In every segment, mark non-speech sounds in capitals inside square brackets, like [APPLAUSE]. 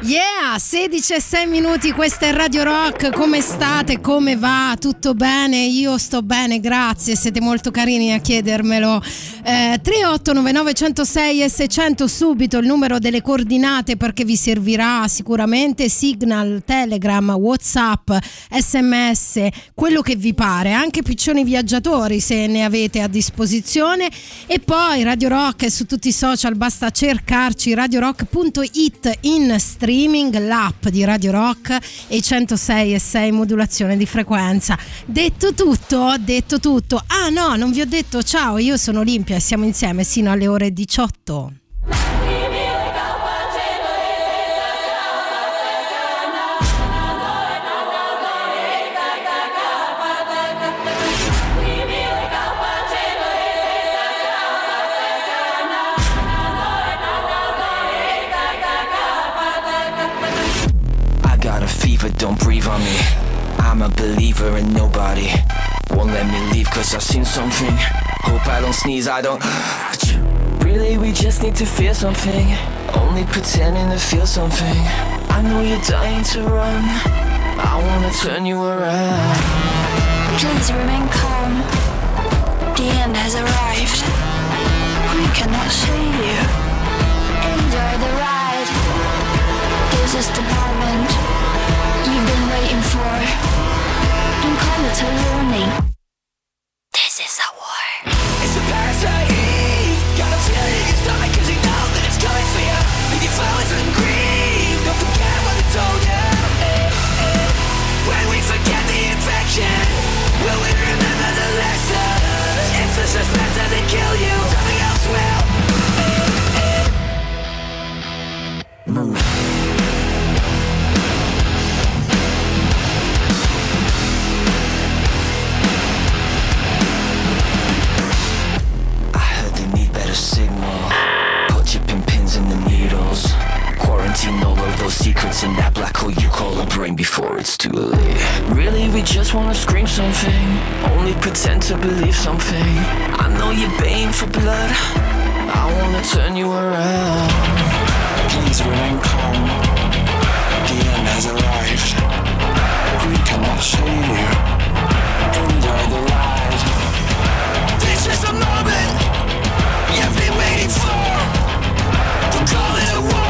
Yeah, 16 e 6 minuti, questa è Radio Rock, come state, come va? Tutto bene? Io sto bene, grazie, siete molto carini a chiedermelo. Eh, 3899 106 e 600 subito il numero delle coordinate perché vi servirà sicuramente Signal, Telegram, Whatsapp, SMS, quello che vi pare, anche piccioni viaggiatori se ne avete a disposizione e poi Radio Rock su tutti i social, basta cercarci radiorock.it in streaming, l'app di Radio Rock e 106 e 6 modulazione di frequenza. Detto tutto, detto tutto. Ah no, non vi ho detto ciao, io sono Olimpia e siamo insieme sino alle ore 18. Don't breathe on me. I'm a believer in nobody. Won't let me leave cause I've seen something. Hope I don't sneeze, I don't. Really, we just need to feel something. Only pretending to feel something. I know you're dying to run. I wanna turn you around. Please remain calm. The end has arrived. We cannot save you. Enjoy the ride. This is the moment waiting for. Don't call it a warning. This is a war. It's a parasite. Got a feeling in your stomach cause you know that it's coming for you. Leave your flowers and grieve. Don't forget what I told you. When we forget the infection, will we remember the lesson? If the suspense doesn't kill you, something else will. Move. Signal. Put chipping pins in the needles. Quarantine all of those secrets in that black hole you call a brain before it's too late. Really, we just wanna scream something. Only pretend to believe something. I know you're baying for blood. I wanna turn you around. Please remain calm. The end has arrived. We cannot save you. Enjoy the ride. This is the moment wait for. Don't call it a war.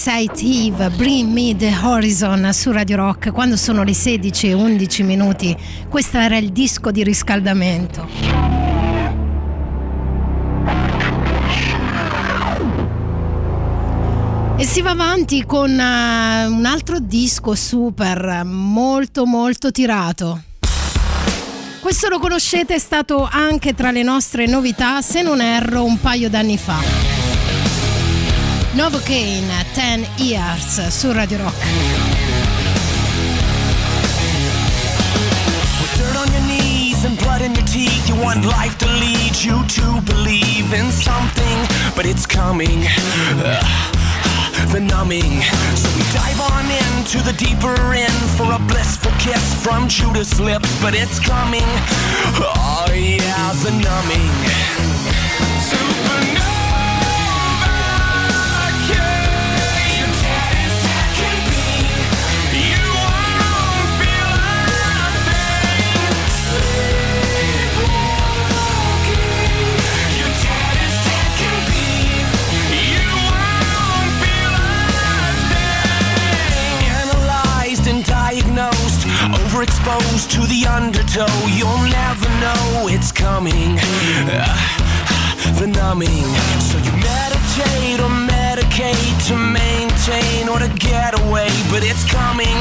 Parasite Eve, Bring Me the Horizon su Radio Rock quando sono le 16 e 11 minuti. Questo era il disco di riscaldamento. E si va avanti con uh, un altro disco super, molto molto tirato. Questo lo conoscete, è stato anche tra le nostre novità, se non erro, un paio d'anni fa. Novocaine 10 Years su Radio Rock. Dirt on your knees and blood in your teeth. You want life to lead you to believe in something, but it's coming. Uh, the numbing. So we dive on into the deeper end for a blissful kiss from Judas' lips, but it's coming. Oh yeah, the numbing. Overexposed to the undertow. You'll never know it's coming. Uh, the numbing. So you meditate or medicate to maintain or to get away, but it's coming.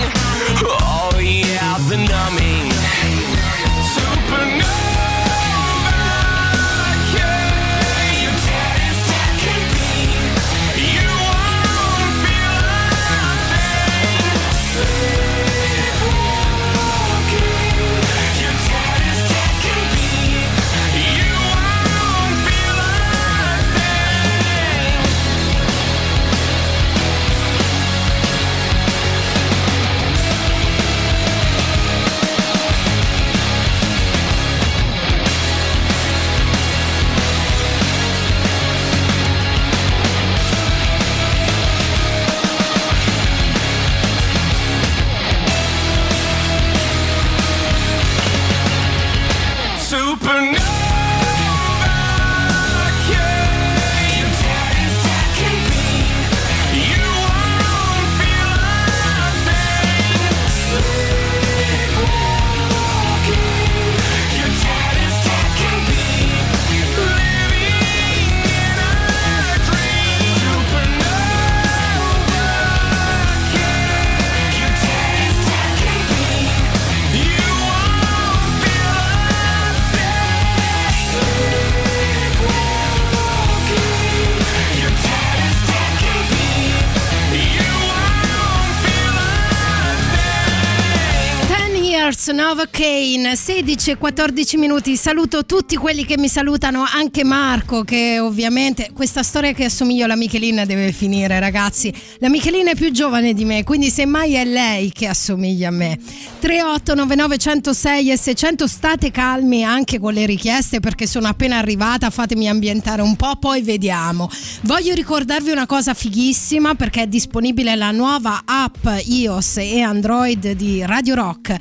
Oh yeah, the numbing. Nova Kane, 16 e 14 minuti. Saluto tutti quelli che mi salutano, anche Marco, che ovviamente questa storia che assomiglio alla Michelina deve finire, ragazzi. La Michelina è più giovane di me, quindi semmai è lei che assomiglia a me. 3899 106 e 600 state calmi anche con le richieste perché sono appena arrivata, fatemi ambientare un po', poi vediamo. Voglio ricordarvi una cosa fighissima perché è disponibile la nuova app iOS e Android di Radio Rock.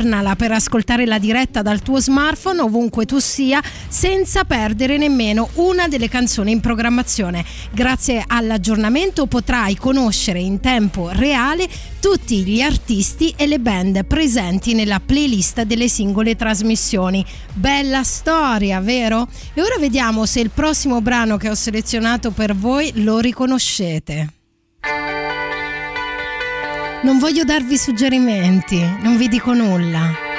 Aggiornala per ascoltare la diretta dal tuo smartphone ovunque tu sia senza perdere nemmeno una delle canzoni in programmazione. Grazie all'aggiornamento potrai conoscere in tempo reale tutti gli artisti e le band presenti nella playlist delle singole trasmissioni. Bella storia, vero? E ora vediamo se il prossimo brano che ho selezionato per voi lo riconoscete. Non voglio darvi suggerimenti, non vi dico nulla.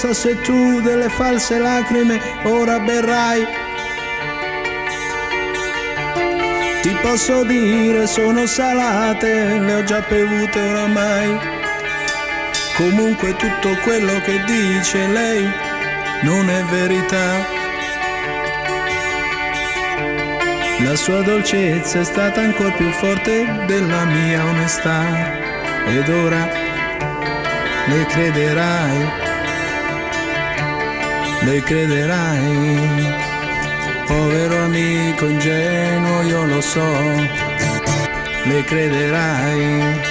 Interessa se tu delle false lacrime ora berrai. Ti posso dire sono salate, le ho già bevute oramai. Comunque tutto quello che dice lei non è verità. La sua dolcezza è stata ancora più forte della mia onestà. Ed ora le crederai, le crederai. Povero amico ingenuo, io lo so, le crederai.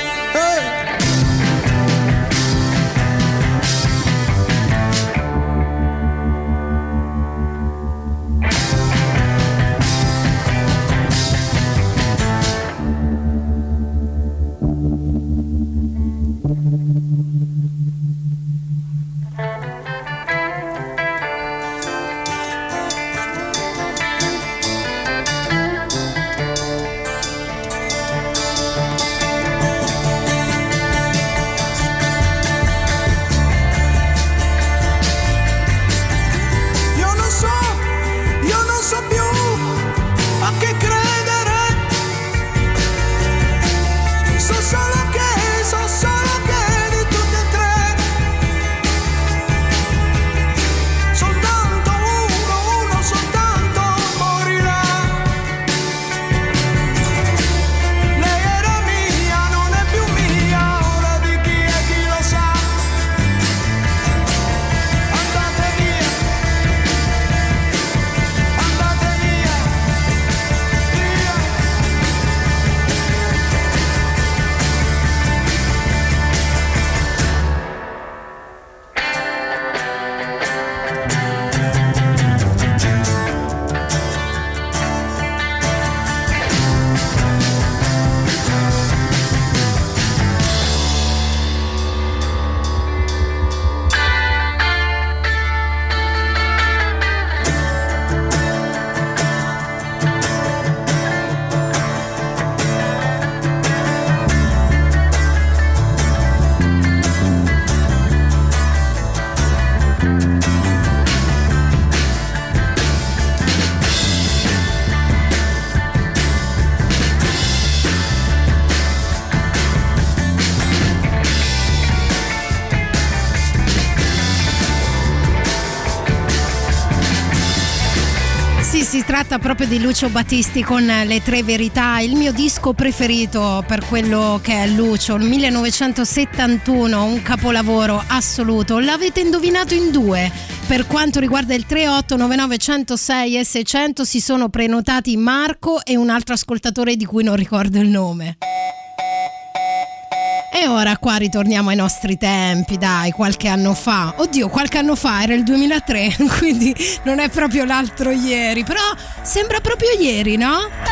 Proprio di Lucio Battisti con Le Tre Verità, il mio disco preferito per quello che è Lucio, il 1971, un capolavoro assoluto. L'avete indovinato in due. Per quanto riguarda il 3899 106 e 600 si sono prenotati Marco e un altro ascoltatore di cui non ricordo il nome. E ora qua ritorniamo ai nostri tempi, dai, qualche anno fa. Oddio, qualche anno fa era il 2003, [LAUGHS] quindi non è proprio l'altro ieri, però sembra proprio ieri, no?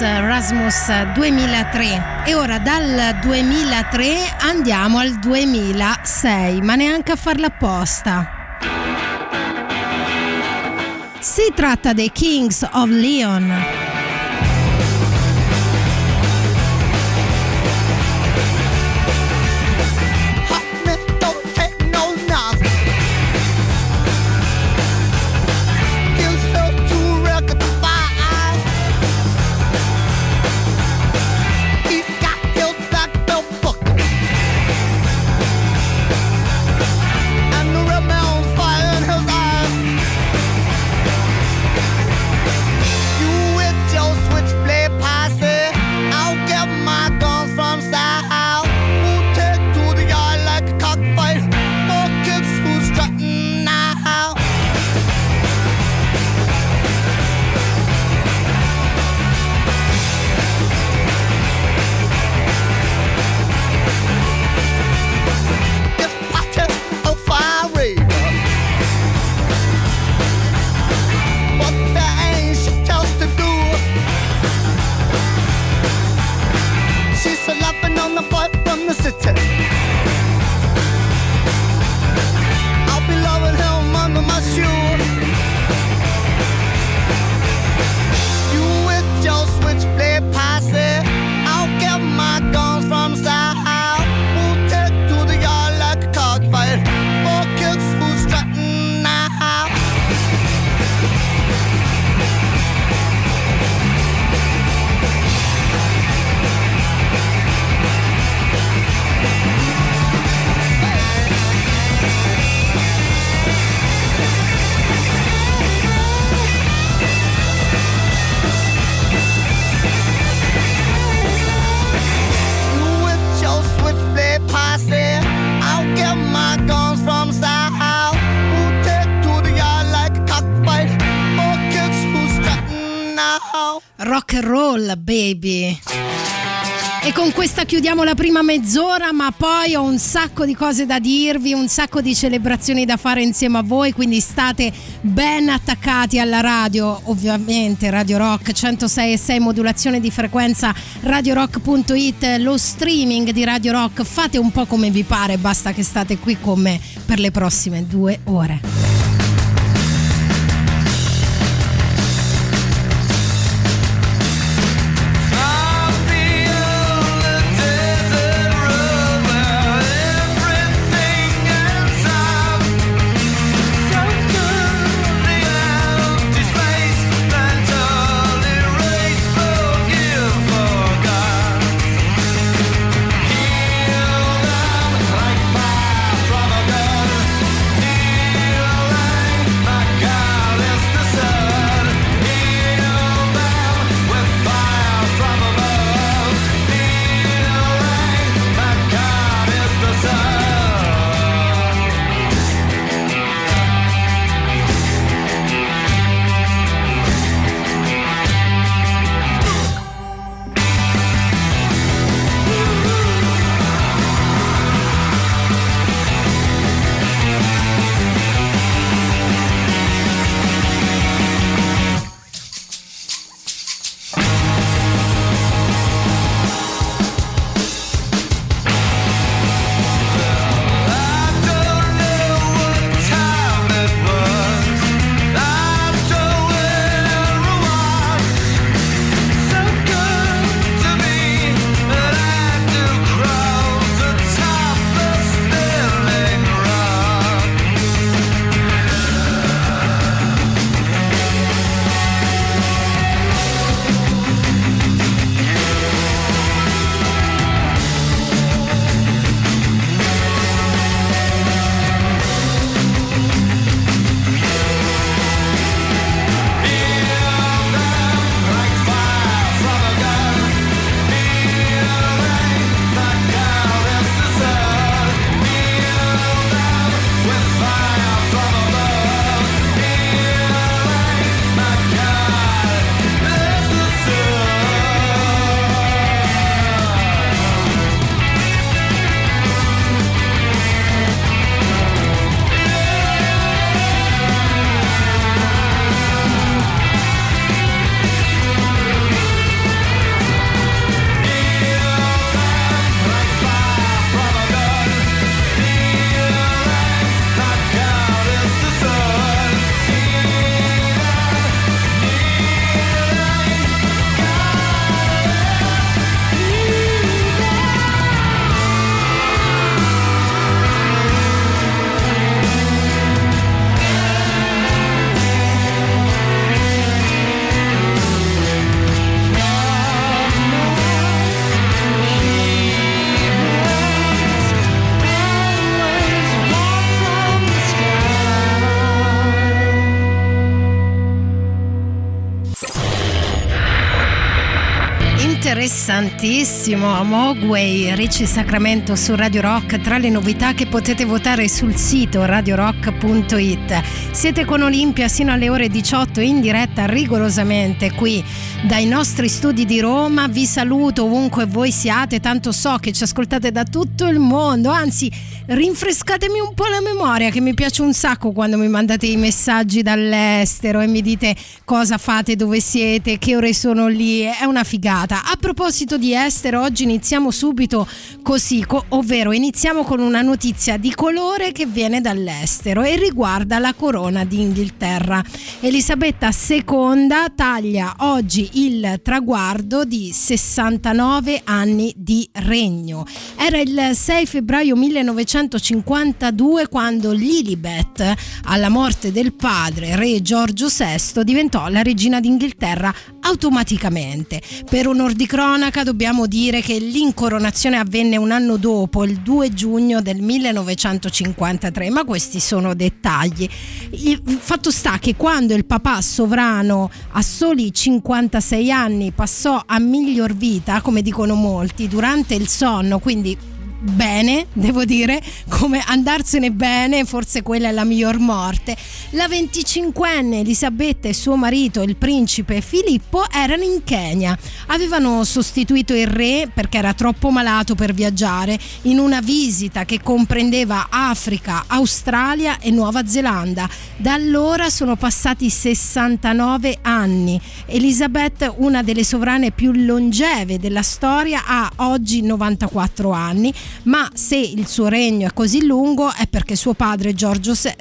Erasmus Rasmus 2003 e ora dal 2003 andiamo al 2006 ma neanche a farla apposta. Si tratta dei Kings of Leon. rock and roll, baby. E con questa chiudiamo la prima mezz'ora, ma poi ho un sacco di cose da dirvi, un sacco di celebrazioni da fare insieme a voi, quindi state ben attaccati alla radio, ovviamente Radio Rock 106 e 6 modulazione di frequenza radiorock.it, lo streaming di Radio Rock, fate un po' come vi pare, basta che state qui con me per le prossime due ore. artista tantissimo. Mogway, Ricci Sacramento su Radio Rock, tra le novità che potete votare sul sito radiorock.it. Siete con Olimpia sino alle ore 18 in diretta rigorosamente qui dai nostri studi di Roma. Vi saluto ovunque voi siate, tanto so che ci ascoltate da tutto il mondo, anzi rinfrescatemi un po' la memoria che mi piace un sacco quando mi mandate i messaggi dall'estero e mi dite cosa fate, dove siete, che ore sono lì, è una figata. A proposito di estero, oggi iniziamo subito così, co- ovvero iniziamo con una notizia di colore che viene dall'estero e riguarda la corona d'Inghilterra. Elisabetta II taglia oggi il traguardo di 69 anni di regno. Era il 6 febbraio 1952 quando Lilibet, alla morte del padre, re Giorgio VI, diventò la regina d'Inghilterra automaticamente. Per onor di cronaca dobbiamo dire che l'incoronazione avvenne un anno dopo, il 2 giugno del 1953, ma questi sono dettagli. Il fatto sta che quando il papà sovrano a soli 56 anni passò a miglior vita, come dicono molti, durante il sonno, quindi bene, devo dire, come andarsene bene, forse quella è la miglior morte. La 25enne Elisabetta e suo marito, il principe Filippo, erano in Kenya. Avevano sostituito il re perché era troppo malato per viaggiare in una visita che comprendeva Africa, Australia e Nuova Zelanda. Da allora sono passati 69 anni. Elisabetta, una delle sovrane più longeve della storia, ha oggi 94 anni ma se il suo regno è così lungo è perché suo padre Giorgio VI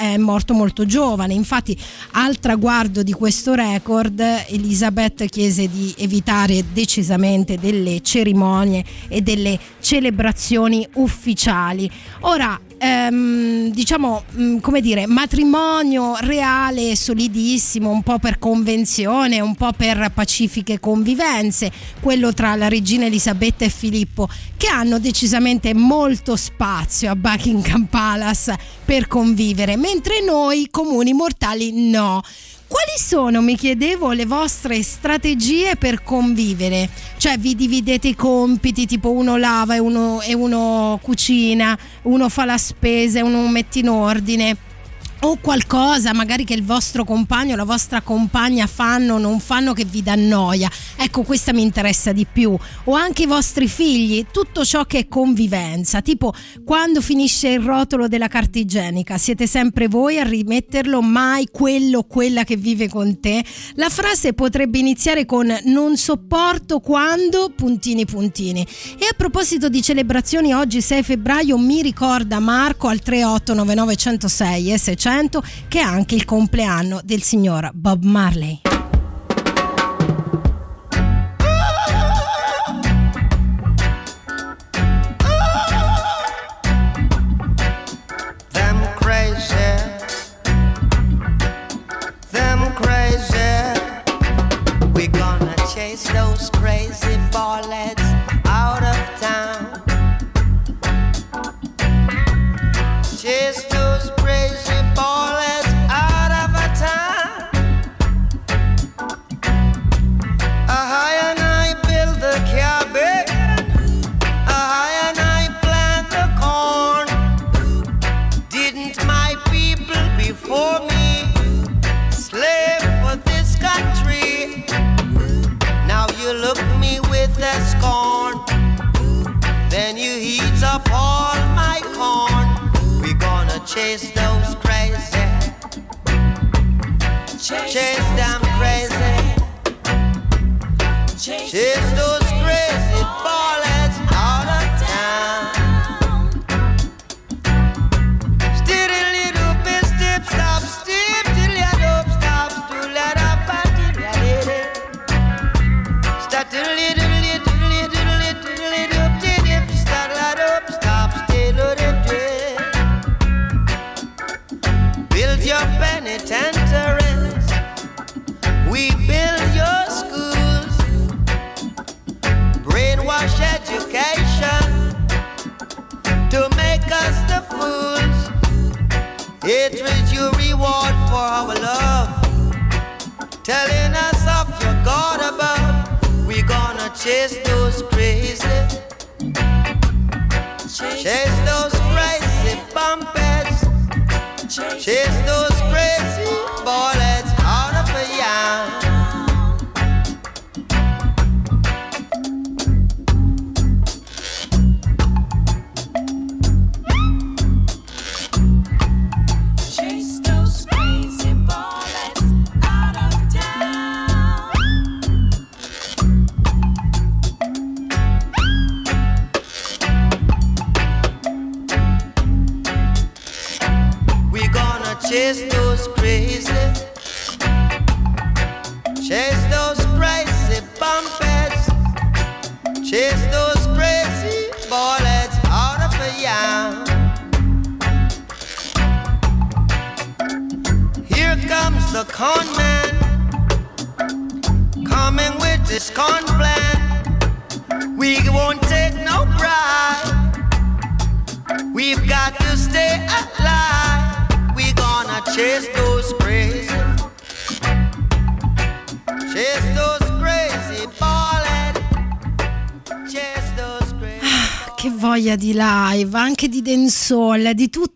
è morto molto giovane. Infatti, al traguardo di questo record, Elisabeth chiese di evitare decisamente delle cerimonie e delle celebrazioni ufficiali. Ora, ehm, diciamo, mh, come dire, matrimonio reale, solidissimo, un po' per convenzione, un po' per pacifiche convivenze, quello tra la regina Elisabetta e Filippo, che hanno decisamente molto spazio a Buckingham Palace per convivere, mentre noi comuni mortali no. Quali sono, mi chiedevo, le vostre strategie per convivere? Cioè vi dividete i compiti, tipo uno lava e uno, e uno cucina, uno fa la spesa e uno mette in ordine o qualcosa magari che il vostro compagno o la vostra compagna fanno o non fanno che vi dà noia. Ecco, questa mi interessa di più. O anche i vostri figli, tutto ciò che è convivenza, tipo quando finisce il rotolo della carta igienica, siete sempre voi a rimetterlo, mai quello o quella che vive con te. La frase potrebbe iniziare con non sopporto quando puntini puntini. E a proposito di celebrazioni, oggi 6 febbraio mi ricorda Marco al 3899 106 e 600 che è anche il compleanno del signor Bob Marley. Those crazy ballets chase those crazy. Chase them crazy. Chase those us the fools. Hatred you reward for our love. Telling us of your God above. We gonna chase those crazy, chase those crazy bumpers, chase those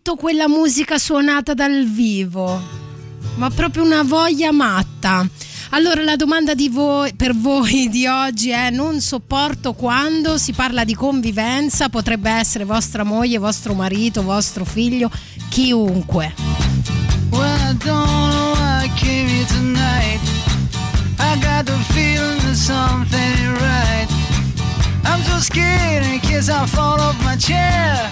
tutta quella musica suonata dal vivo. Ma proprio una voglia matta. Allora la domanda voi, per voi di oggi è non sopporto quando si parla di convivenza, potrebbe essere vostra moglie, vostro marito, vostro figlio, chiunque. Well. I'm so scared in case I fall off my chair.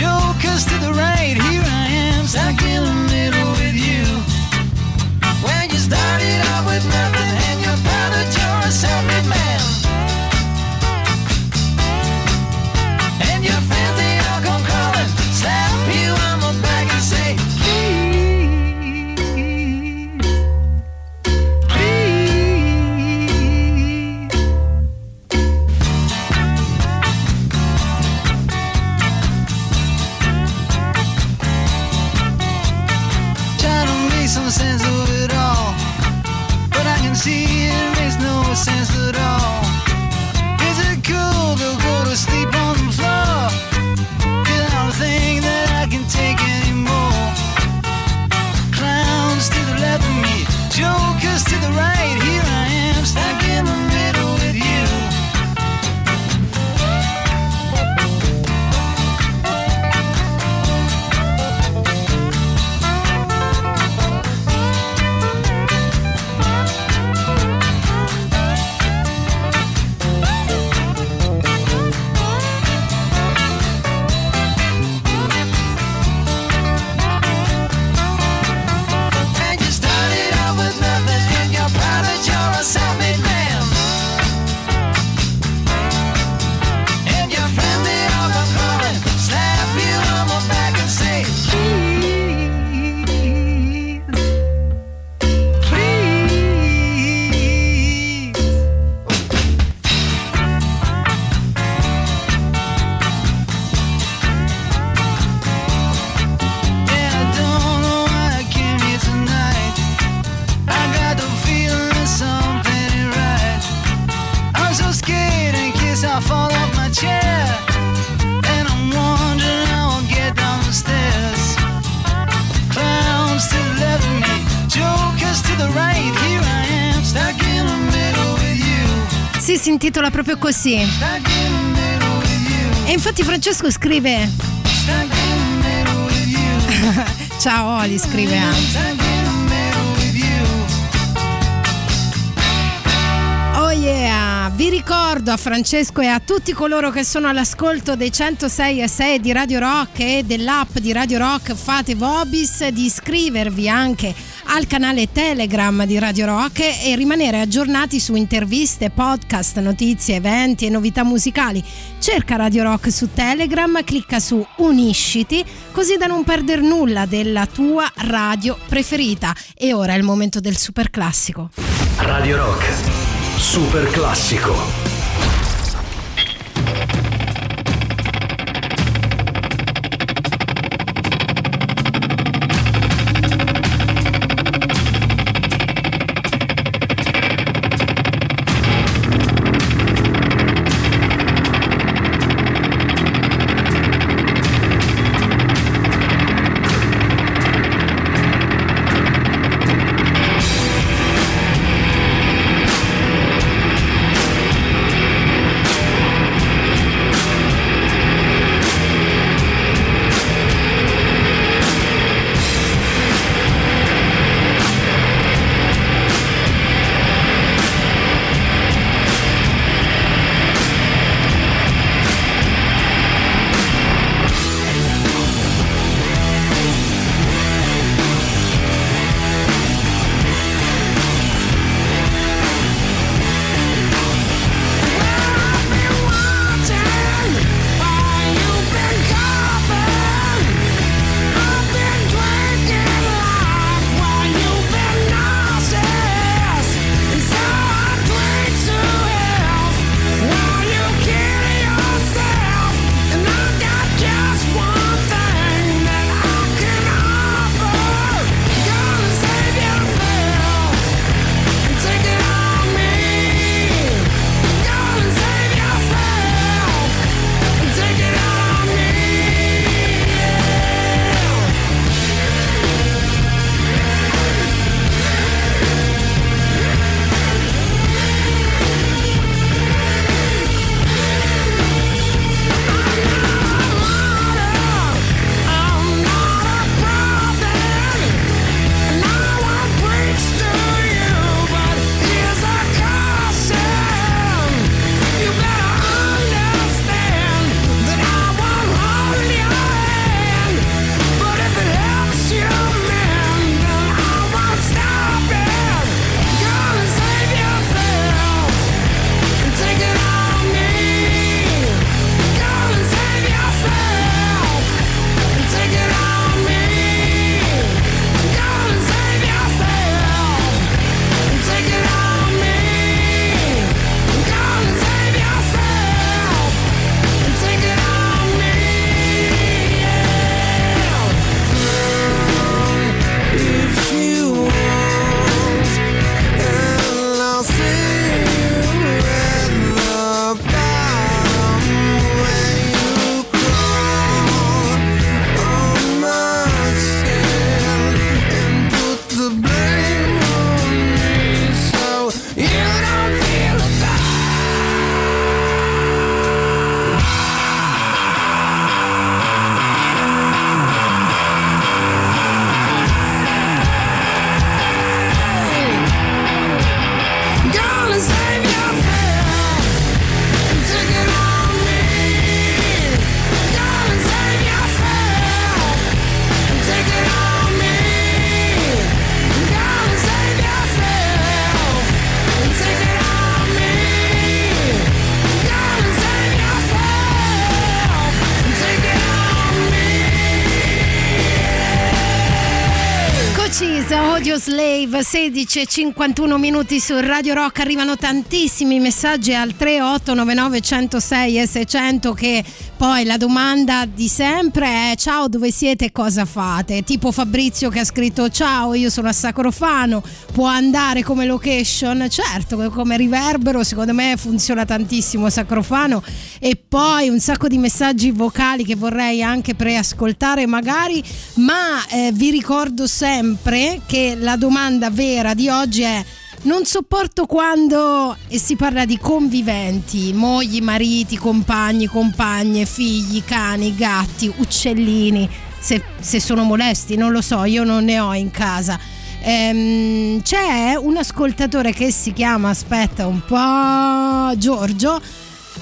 jokers to the right. Here I am, stuck in the middle with you. When you started out with nothing and you're that you're a self-made man. Sense at all. You. E infatti Francesco scrive. [LAUGHS] Ciao Oli, scrive anche. Oh yeah, vi ricordo a Francesco e a tutti coloro che sono all'ascolto dei 106 e 6 di Radio Rock e dell'app di Radio Rock Fate Vobis di iscrivervi anche al canale Telegram di Radio Rock e rimanere aggiornati su interviste, podcast, notizie, eventi e novità musicali. Cerca Radio Rock su Telegram, clicca su Unisciti così da non perdere nulla della tua radio preferita. E ora è il momento del super classico. Radio Rock. Super classico. 16 e 51 minuti su Radio Rock. Arrivano tantissimi messaggi al 3899 106 e 600 che poi la domanda di sempre è ciao dove siete? E cosa fate? Tipo Fabrizio che ha scritto ciao io sono a Sacrofano può andare come location? Certo come riverbero secondo me funziona tantissimo Sacrofano e poi un sacco di messaggi vocali che vorrei anche preascoltare magari ma eh, vi ricordo sempre che la domanda vera di oggi è non sopporto quando si parla di conviventi, mogli, mariti, compagni, compagne, figli, cani, gatti, uccellini, se, se sono molesti, non lo so, io non ne ho in casa. Ehm, c'è un ascoltatore che si chiama, aspetta un po', Giorgio,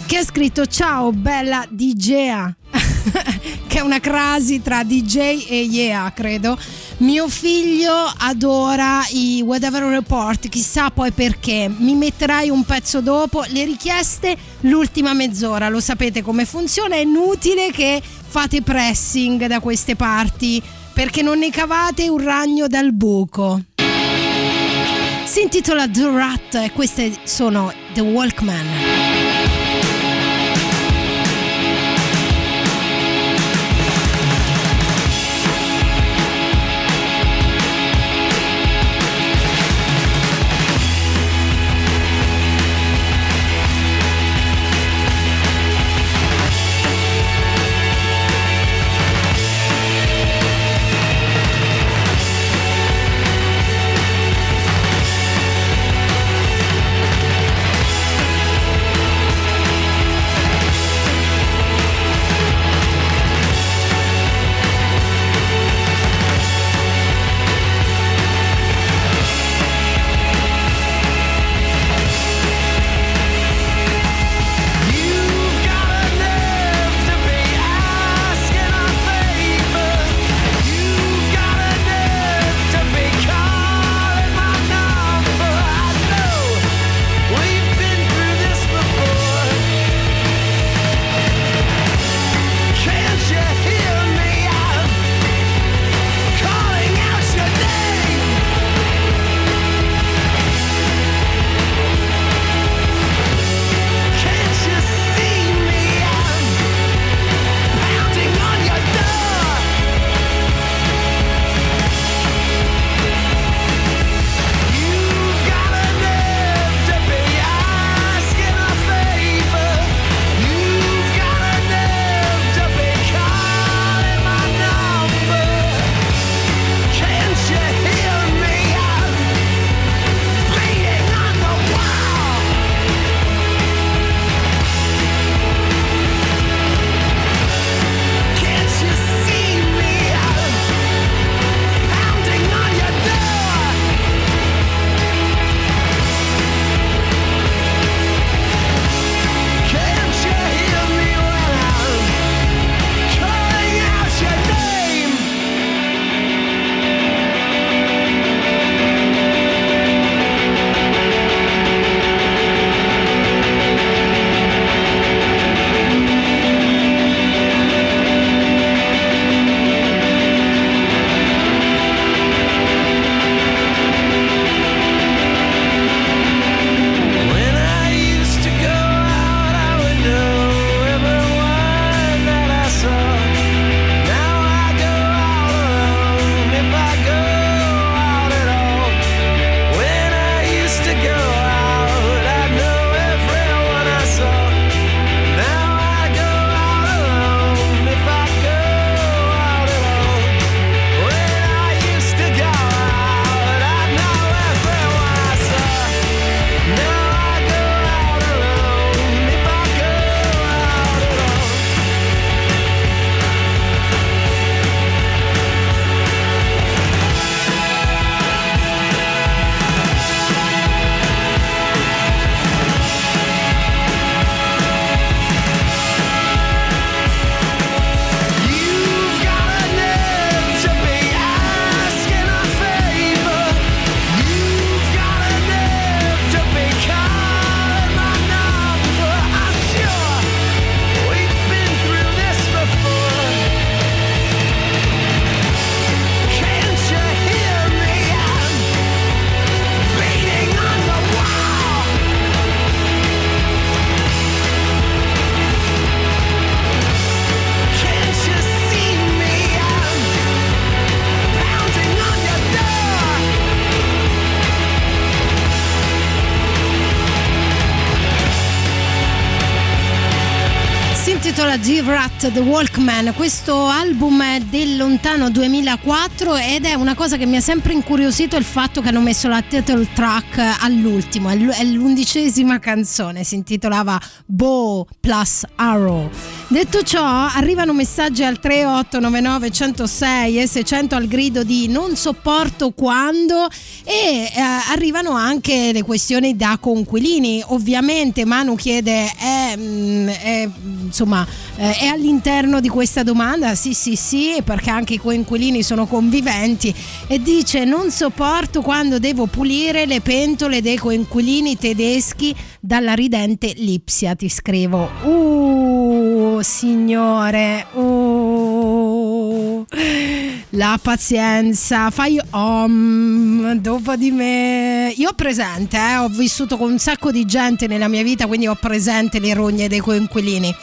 che ha scritto ciao bella DJa. [LAUGHS] [LAUGHS] che è una crasi tra DJ e Yeah, credo. Mio figlio adora i Whatever Report, chissà poi perché. Mi metterai un pezzo dopo. Le richieste l'ultima mezz'ora, lo sapete come funziona. È inutile che fate pressing da queste parti perché non ne cavate un ragno dal buco. Si intitola The Rat e queste sono The Walkman. G-Rat The Walkman, questo album è del lontano 2004 ed è una cosa che mi ha sempre incuriosito il fatto che hanno messo la title track all'ultimo, è l'undicesima canzone, si intitolava Bow plus Arrow. Detto ciò, arrivano messaggi al 3899 106 e 600 al grido di non sopporto quando e eh, arrivano anche le questioni da conquilini. Ovviamente Manu chiede è, mm, è, insomma, eh, è all'interno di questa domanda? Sì, sì, sì, perché anche i coinquilini sono conviventi e dice non sopporto quando devo pulire le pentole dei coinquilini tedeschi dalla ridente Lipsia, ti scrivo. Uh, signore. Uh, la pazienza, fai om dopo di me. Io ho presente, eh, ho vissuto con un sacco di gente nella mia vita, quindi ho presente le rogne dei coinquilini.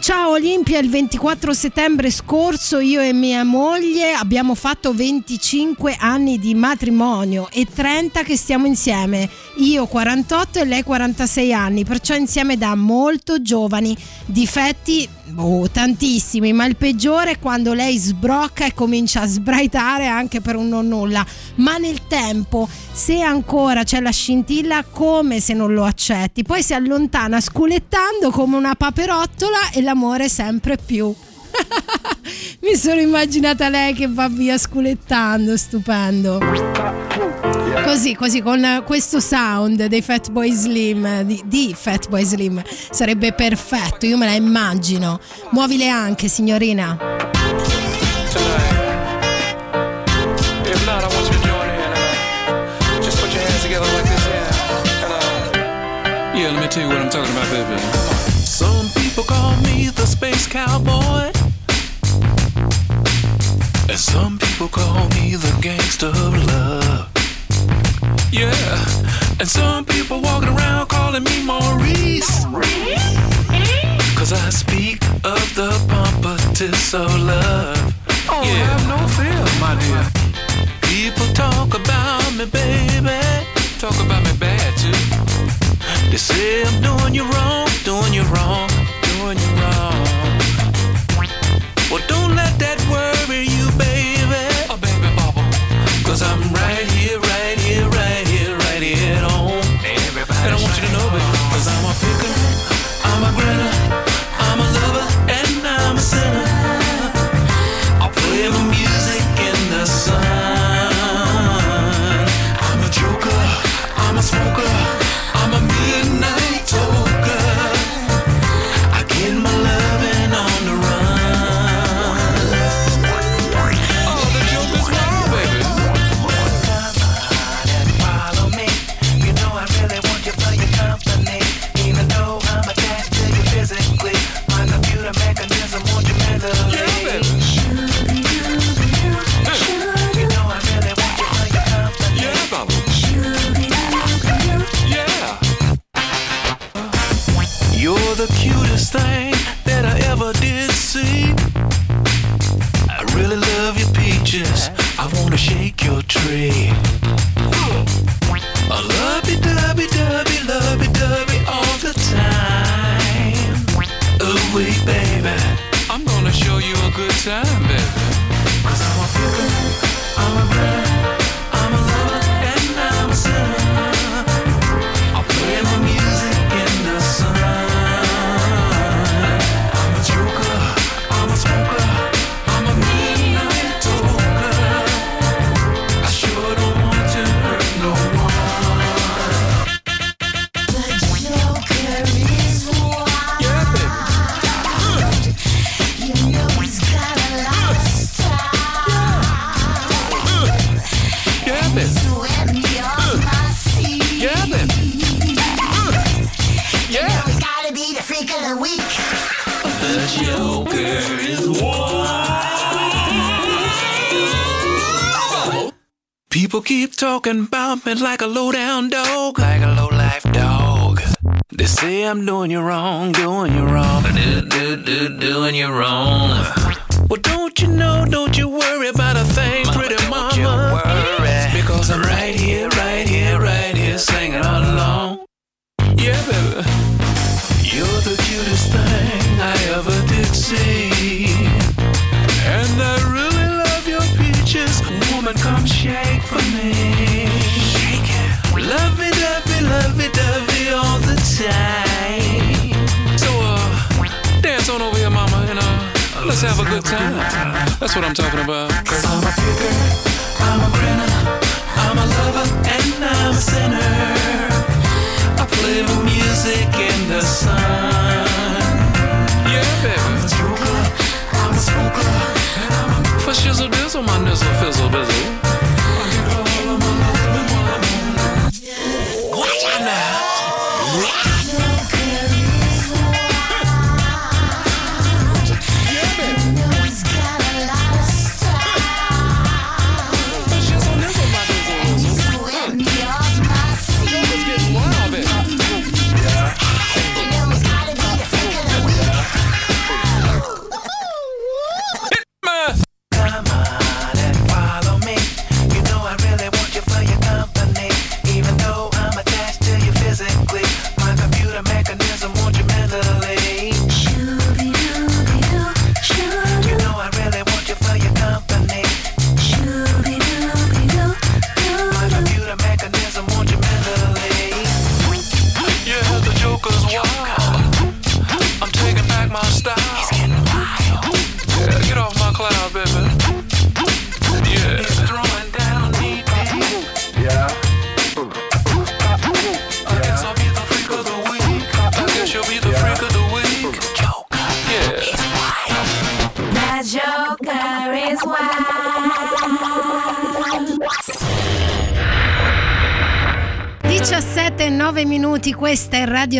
Ciao Olimpia, il 24 settembre scorso io e mia moglie abbiamo fatto 25 anni di matrimonio e 30 che stiamo insieme. Io 48 e lei 46 anni, perciò insieme da molto giovani. Difetti, oh, tantissimi, ma il peggiore è quando lei sbrocca e comincia a sbraitare anche per un non nulla. Ma nel tempo, se ancora c'è la scintilla, come se non lo accetti? Poi si allontana sculettando come una paperottola e l'amore sempre più. [LAUGHS] Mi sono immaginata lei che va via sculettando, stupendo. Così, così, con questo sound dei Fatboy Slim, di, di Fatboy Slim, sarebbe perfetto, io me la immagino. Muovile anche, signorina. Yeah. And uh, yeah, let me tell you what I'm talking about, baby. Some people call me the space cowboy, and some people call me the gangster of love. Yeah, and some people walking around calling me Maurice. Cause I speak of the pompatus of love. Oh, yeah. have no fear, my dear. People talk about me, baby. Talk about me bad too. They say I'm doing you wrong, doing you wrong, the cutest talking me like a low down dog, like a low life dog. They say I'm doing you wrong,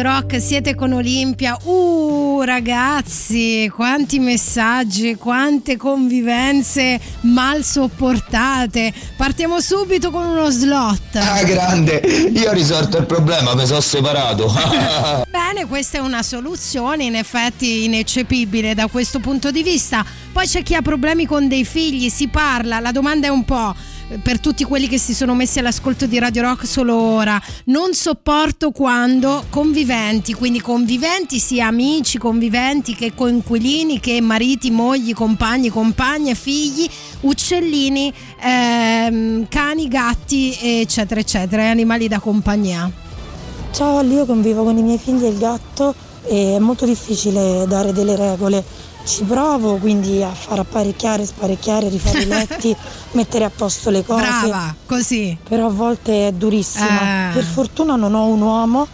Radio Rock, siete con Olimpia. Uh, ragazzi, quanti messaggi, quante convivenze mal sopportate. Partiamo subito con uno slot. Ah, grande, io ho risolto il problema, mi sono separato. [LAUGHS] Bene, questa è una soluzione in effetti ineccepibile da questo punto di vista. Poi c'è chi ha problemi con dei figli, si parla, la domanda è un po' per tutti quelli che si sono messi all'ascolto di Radio Rock solo ora. Non sopporto quando conviventi, quindi conviventi sia amici, conviventi che coinquilini, che mariti, mogli, compagni, compagne, figli, uccellini, ehm, cani, gatti, eccetera, eccetera, animali da compagnia. Ciao, io convivo con i miei figli e il gatto e è molto difficile dare delle regole. Ci provo quindi a far apparecchiare, sparecchiare, rifare i [LAUGHS] letti, mettere a posto le cose. Brava, così. Però a volte è durissimo. Eh. Per fortuna non ho un uomo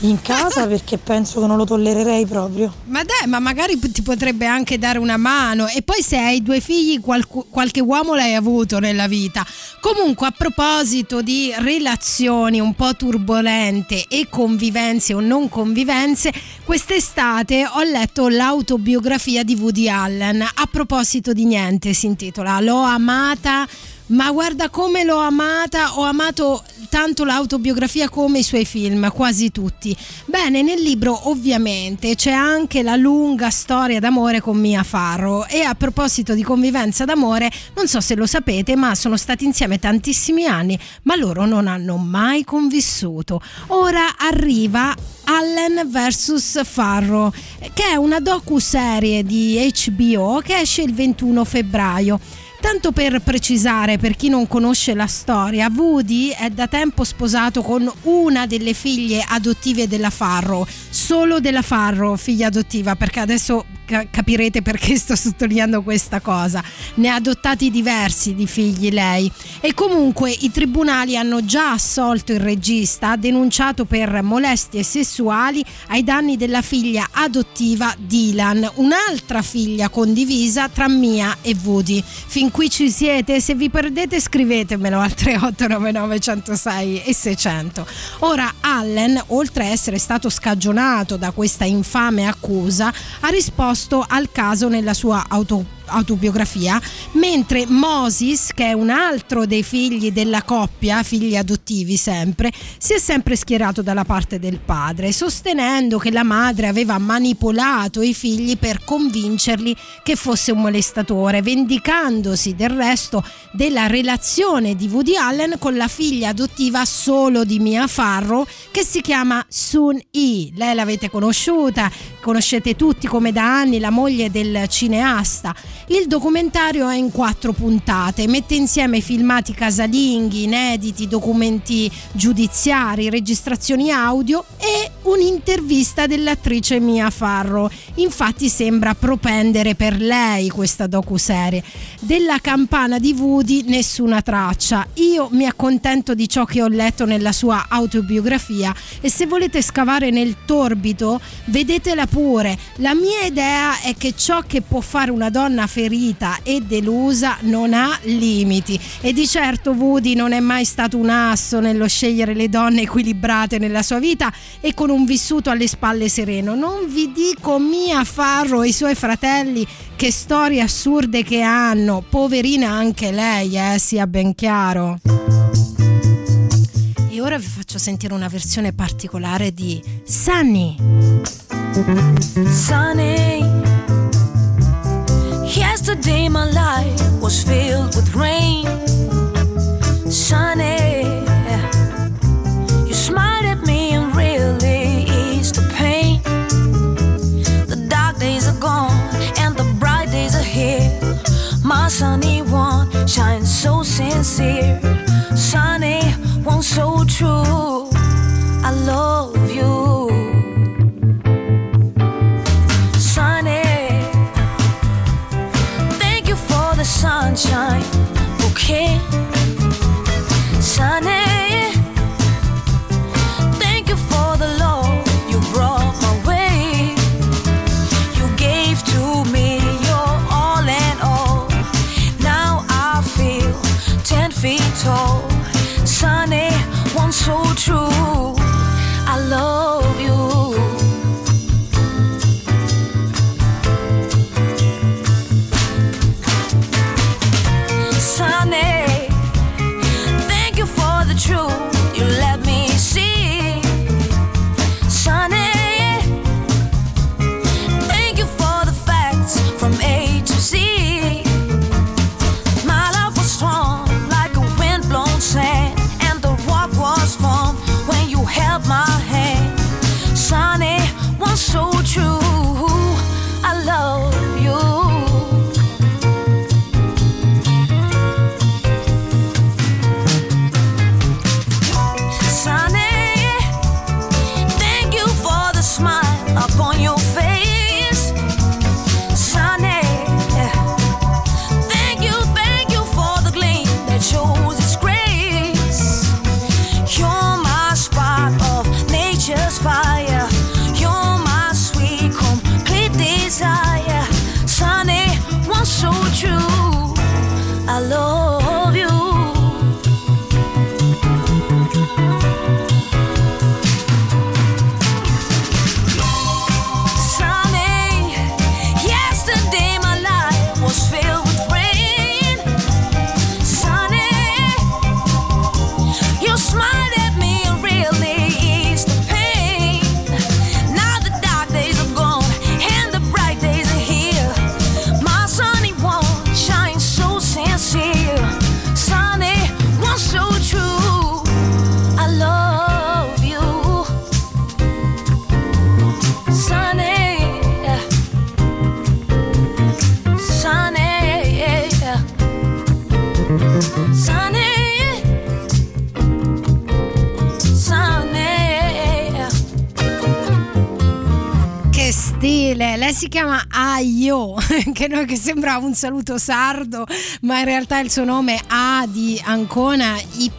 in casa perché penso che non lo tollererei proprio. Ma dai, ma magari ti potrebbe anche dare una mano. E poi se hai due figli, qualcu- qualche uomo l'hai avuto nella vita. Comunque, a proposito di relazioni un po' turbolente e convivenze o non convivenze, quest'estate ho letto l'autobiografia di Woody Allen. A proposito di niente, si intitola L'ho amata. Ma guarda come l'ho amata, ho amato tanto l'autobiografia come i suoi film, quasi tutti. Bene, nel libro ovviamente c'è anche la lunga storia d'amore con Mia Farrow e a proposito di convivenza d'amore, non so se lo sapete, ma sono stati insieme tantissimi anni, ma loro non hanno mai convissuto. Ora arriva Allen vs Farrow, che è una docu-serie di HBO che esce il 21 febbraio. Tanto per precisare, per chi non conosce la storia, Woody è da tempo sposato con una delle figlie adottive della Farrow, solo della Farrow, figlia adottiva, perché adesso capirete perché sto sottolineando questa cosa. Ne ha adottati diversi di figli lei. E comunque i tribunali hanno già assolto il regista, denunciato per molestie sessuali ai danni della figlia adottiva Dylan, un'altra figlia condivisa tra Mia e Woody. Fin qui ci siete? Se vi perdete scrivetemelo al 3899 106 e 600. Ora Allen, oltre a essere stato scagionato da questa infame accusa, ha risposto al caso nella sua auto autobiografia, mentre Moses, che è un altro dei figli della coppia, figli adottivi sempre, si è sempre schierato dalla parte del padre, sostenendo che la madre aveva manipolato i figli per convincerli che fosse un molestatore, vendicandosi del resto della relazione di Woody Allen con la figlia adottiva solo di Mia Farrow, che si chiama Sun E. Lei l'avete conosciuta, conoscete tutti come da anni la moglie del cineasta Il documentario è in quattro puntate, mette insieme filmati casalinghi, inediti, documenti giudiziari, registrazioni audio e un'intervista dell'attrice Mia Farro. Infatti sembra propendere per lei questa docuserie. Della campana di Woody nessuna traccia. Io mi accontento di ciò che ho letto nella sua autobiografia e se volete scavare nel torbito vedetela pure. La mia idea è che ciò che può fare una donna ferita e delusa non ha limiti e di certo Woody non è mai stato un asso nello scegliere le donne equilibrate nella sua vita e con un vissuto alle spalle sereno. Non vi dico Mia Farro e i suoi fratelli che storie assurde che hanno, poverina anche lei, eh, sia ben chiaro. E ora vi faccio sentire una versione particolare di Sunny. Sunny. Yesterday my life was filled with rain. Sunny. You smiled at me and really eased the pain. The dark days are gone and the bright days are here. My sunny one shines so sincere. Sunny one so true. I love so true. I love you. Sunny, thank you for the truth chiama Aio, [LAUGHS] che, sembra un saluto sardo, ma in realtà il suo nome è A di Ancona, Y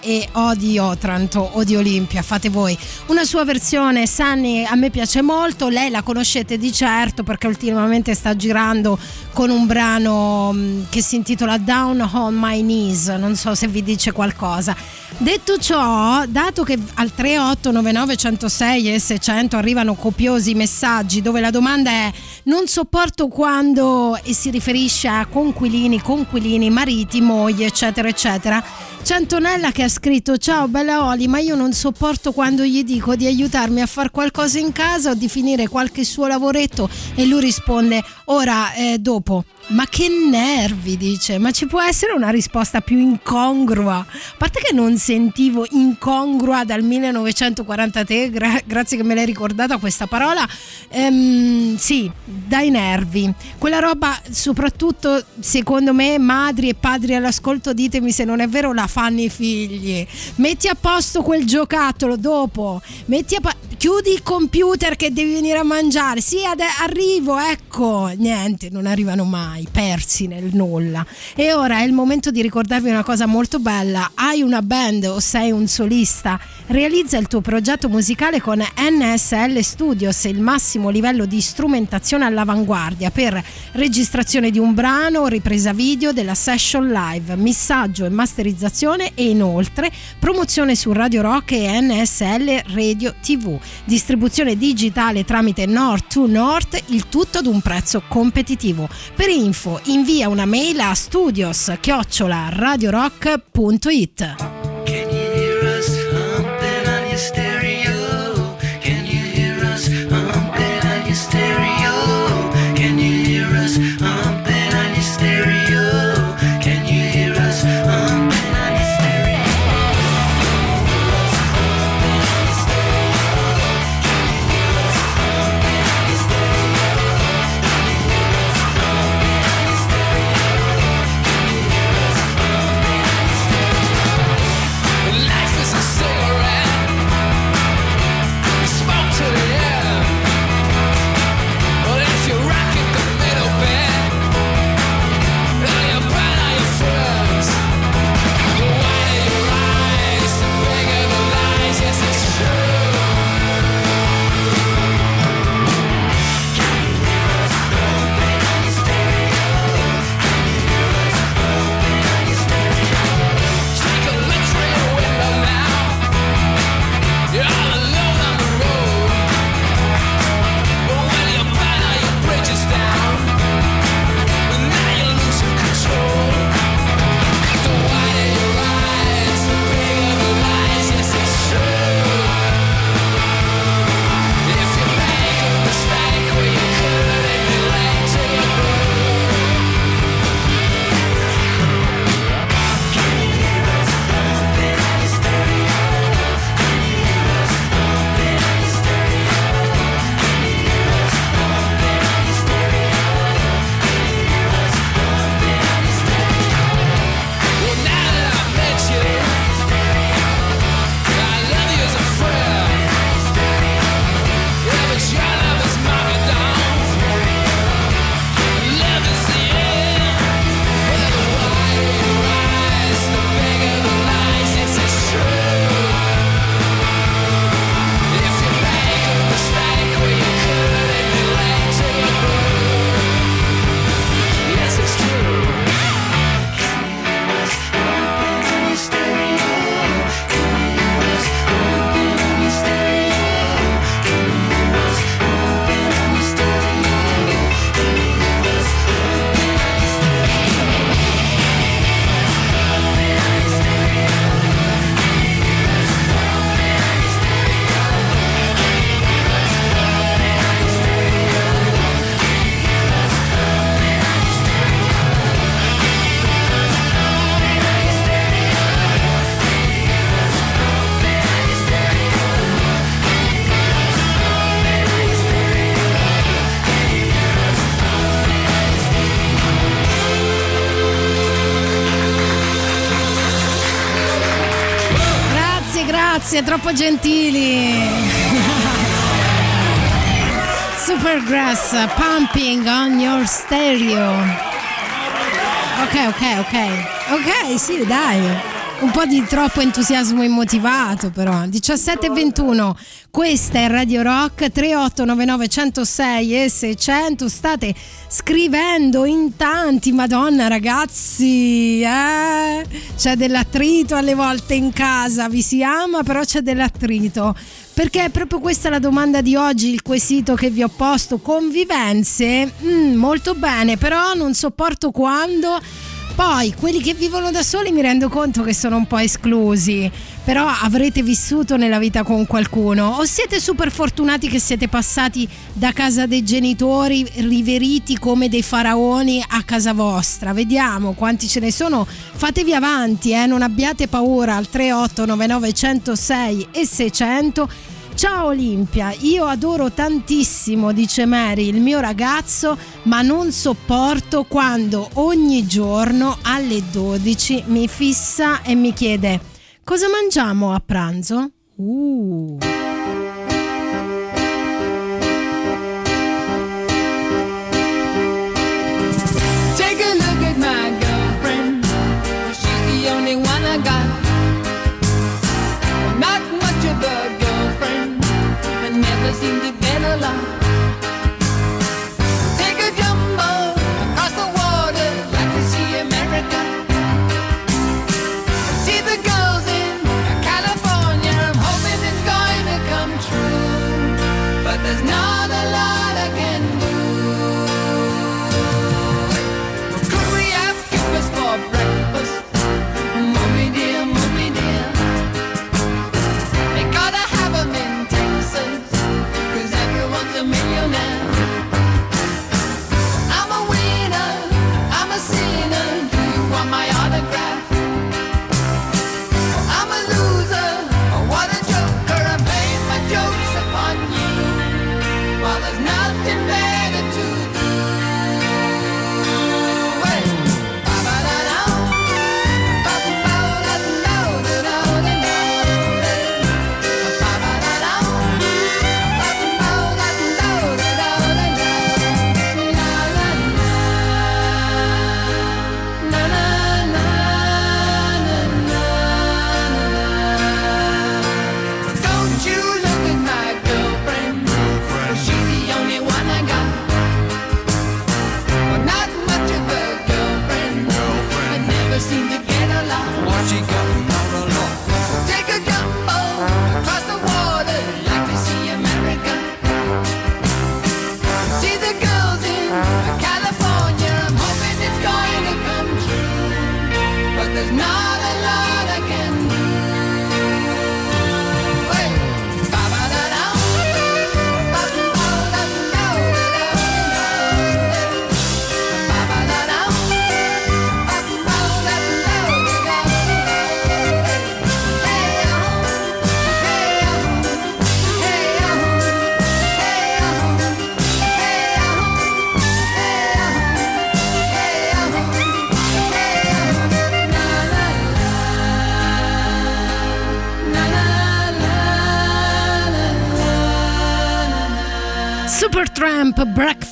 e O di Otranto o di Olimpia, fate voi. Una sua versione, Sunny, a me piace molto, lei la conoscete di certo perché ultimamente sta girando con un brano mh, che si intitola Down on My Knees, non so se vi dice qualcosa. Detto ciò, dato che al 3899 106 e 600 arrivano copiosi messaggi dove la domanda è non sopporto quando e si riferisce a conquilini, conquilini, mariti, mogli, eccetera, eccetera. C'è Antonella che ha scritto ciao bella Oli ma io non sopporto quando gli dico di aiutarmi a fare qualcosa in casa o di finire qualche suo lavoretto. E lui risponde ora eh, dopo. Ma che nervi dice. Ma ci può essere una risposta più incongrua? A parte che non sentivo incongrua dal 1943 gra- grazie che me l'hai ricordata questa parola. Ehm, sì, dai nervi. Quella roba, soprattutto secondo me, madri e padri all'ascolto, ditemi se non è vero, la fanno i figli. Metti a posto quel giocattolo dopo, metti a pa- chiudi il computer che devi venire a mangiare. Sì, ade- arrivo, ecco. Niente, non arrivano mai, persi nel nulla. E ora è il momento di ricordarvi una cosa molto bella. Hai una band o sei un solista? Realizza il tuo progetto musicale con NSL Studios, il massimo livello di strumentazione all'avanguardia per registrazione di un brano, ripresa video della session live, missaggio e masterizzazione e inoltre promozione su Radio Rock e NSL Radio TV, distribuzione digitale tramite North to North, il tutto ad un prezzo competitivo. Per info invia una mail a studios Grazie, troppo gentili. [LAUGHS] Supergrass, pumping on your stereo. Ok, ok, ok. Ok, sì, dai. Un po' di troppo entusiasmo immotivato però. 17 e 21. Questa è Radio Rock 3899 106 e 600. State scrivendo in tanti, Madonna ragazzi, eh? C'è dell'attrito alle volte in casa, vi si ama, però c'è dell'attrito. Perché è proprio questa la domanda di oggi, il quesito che vi ho posto. Convivenze? Mm, molto bene, però non sopporto quando poi quelli che vivono da soli mi rendo conto che sono un po' esclusi, però avrete vissuto nella vita con qualcuno o siete super fortunati che siete passati da casa dei genitori riveriti come dei faraoni a casa vostra. Vediamo quanti ce ne sono. Fatevi avanti, eh, non abbiate paura al 3899 106 e 600 Ciao Olimpia, io adoro tantissimo, dice Mary, il mio ragazzo, ma non sopporto quando ogni giorno alle 12 mi fissa e mi chiede cosa mangiamo a pranzo? Uh. Wij zien de binnenland.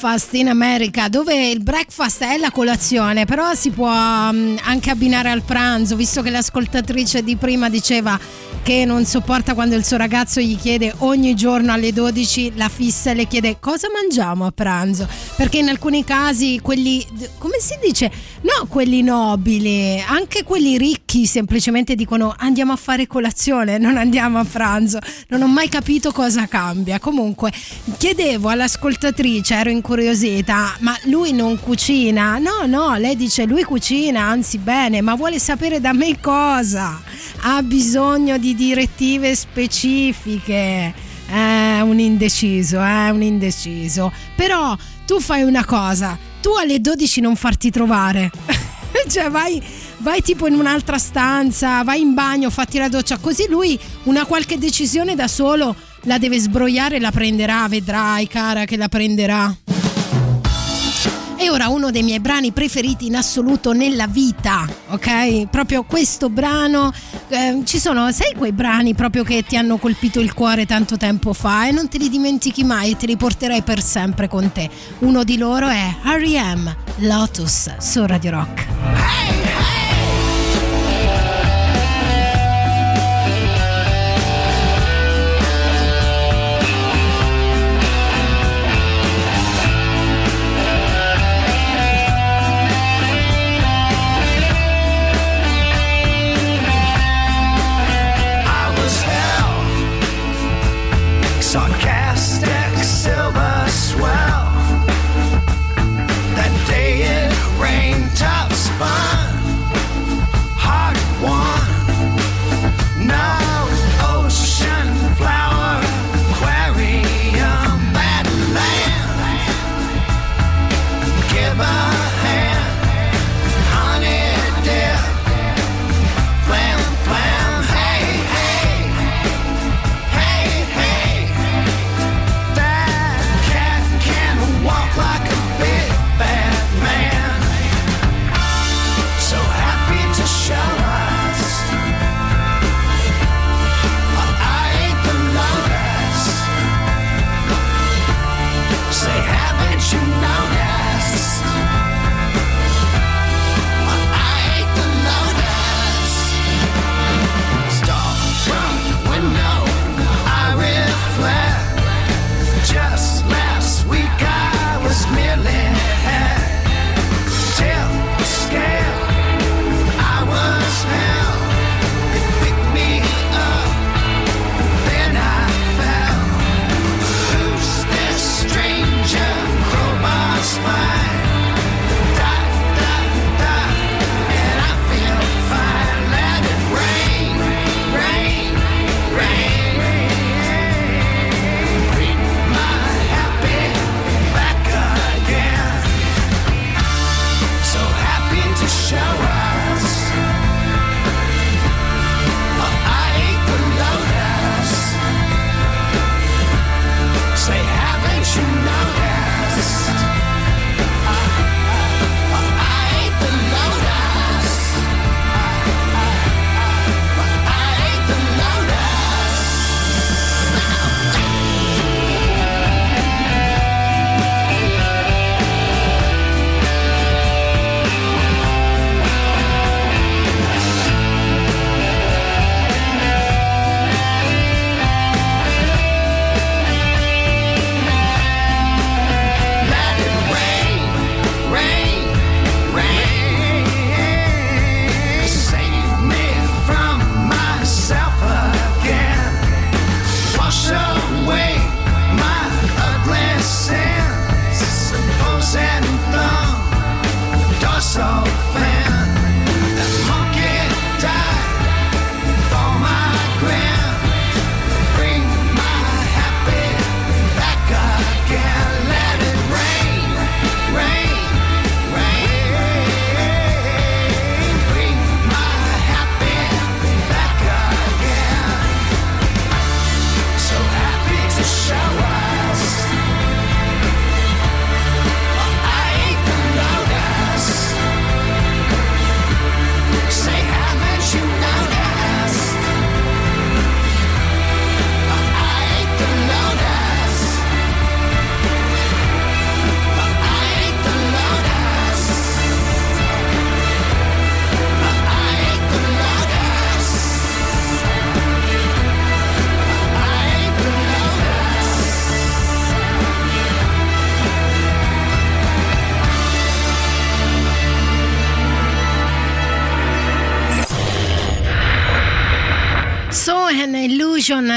Breakfast in America, dove il breakfast è la colazione, però si può mm, anche abbinare al pranzo, visto che l'ascoltatrice di prima diceva che non sopporta quando il suo ragazzo gli chiede ogni giorno alle 12 la fissa e le chiede cosa mangiamo a pranzo, perché in alcuni casi quelli, come si dice, no quelli nobili, anche quelli ricchi semplicemente dicono andiamo a fare colazione, non andiamo a pranzo, non ho mai capito cosa cambia, comunque chiedevo all'ascoltatrice, ero incuriosita, ma lui non cucina? No, no, lei dice lui cucina, anzi bene, ma vuole sapere da me cosa? Ha bisogno di direttive specifiche. È un indeciso, è un indeciso. Però tu fai una cosa, tu alle 12 non farti trovare. [LAUGHS] cioè vai, vai tipo in un'altra stanza, vai in bagno, fatti la doccia, così lui una qualche decisione da solo la deve sbrogliare e la prenderà, vedrai cara che la prenderà. E ora uno dei miei brani preferiti in assoluto nella vita, ok? Proprio questo brano, eh, ci sono, sai quei brani proprio che ti hanno colpito il cuore tanto tempo fa e non te li dimentichi mai e te li porterai per sempre con te. Uno di loro è R.E.M. Lotus su Radio Rock. I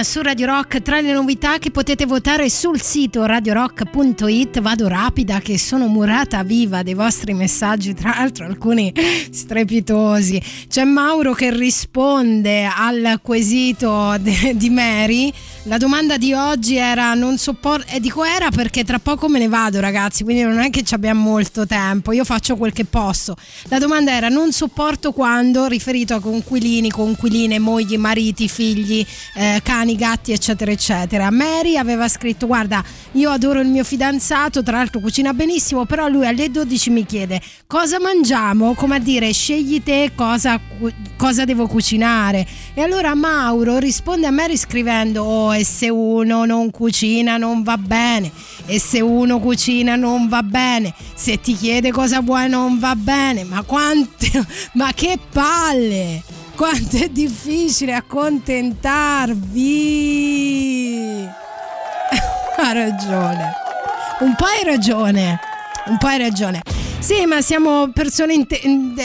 su Radio Rock tra le novità che potete votare sul sito radiorock.it vado rapida che sono murata viva dei vostri messaggi tra l'altro alcuni strepitosi. C'è Mauro che risponde al quesito di Mary la domanda di oggi era non sopporto e dico era perché tra poco me ne vado ragazzi quindi non è che ci abbiamo molto tempo io faccio quel che posso. La domanda era non sopporto quando riferito a conquilini conquiline mogli mariti figli eh, cani gatti eccetera eccetera. Mary aveva scritto guarda io adoro il mio fidanzato tra l'altro cucina benissimo però lui alle 12 mi chiede cosa mangiamo? Come a dire scegli te cosa, cosa devo cucinare e allora Mauro risponde a Mary scrivendo oh e se uno non cucina non va bene. E se uno cucina non va bene. Se ti chiede cosa vuoi non va bene. Ma quante [LAUGHS] ma che palle! Quanto è difficile accontentarvi! [LAUGHS] Ha ragione. Un po' hai ragione un po' hai ragione sì, ma siamo persone inte-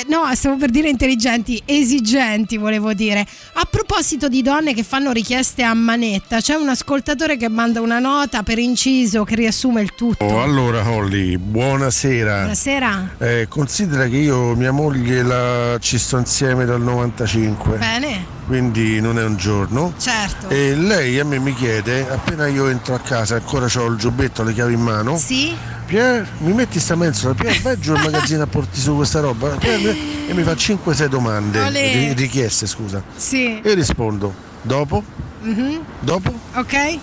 no, stavo per dire intelligenti, esigenti, volevo dire. A proposito di donne che fanno richieste a manetta, c'è un ascoltatore che manda una nota per inciso che riassume il tutto. Oh, allora Holly, buonasera. Buonasera. Eh, considera che io mia moglie la ci sto insieme dal 95. Bene. Quindi non è un giorno. Certo. E lei a me mi chiede, appena io entro a casa, ancora ho il giubbetto, le chiavi in mano. Sì. Pier, mi metti sta mensola, Pier, vai giù al magazzino a porti su questa roba. Pier, e mi fa 5-6 domande, Olè. ri- richieste, scusa. Sì. E rispondo, dopo, Mhm. dopo, Ok?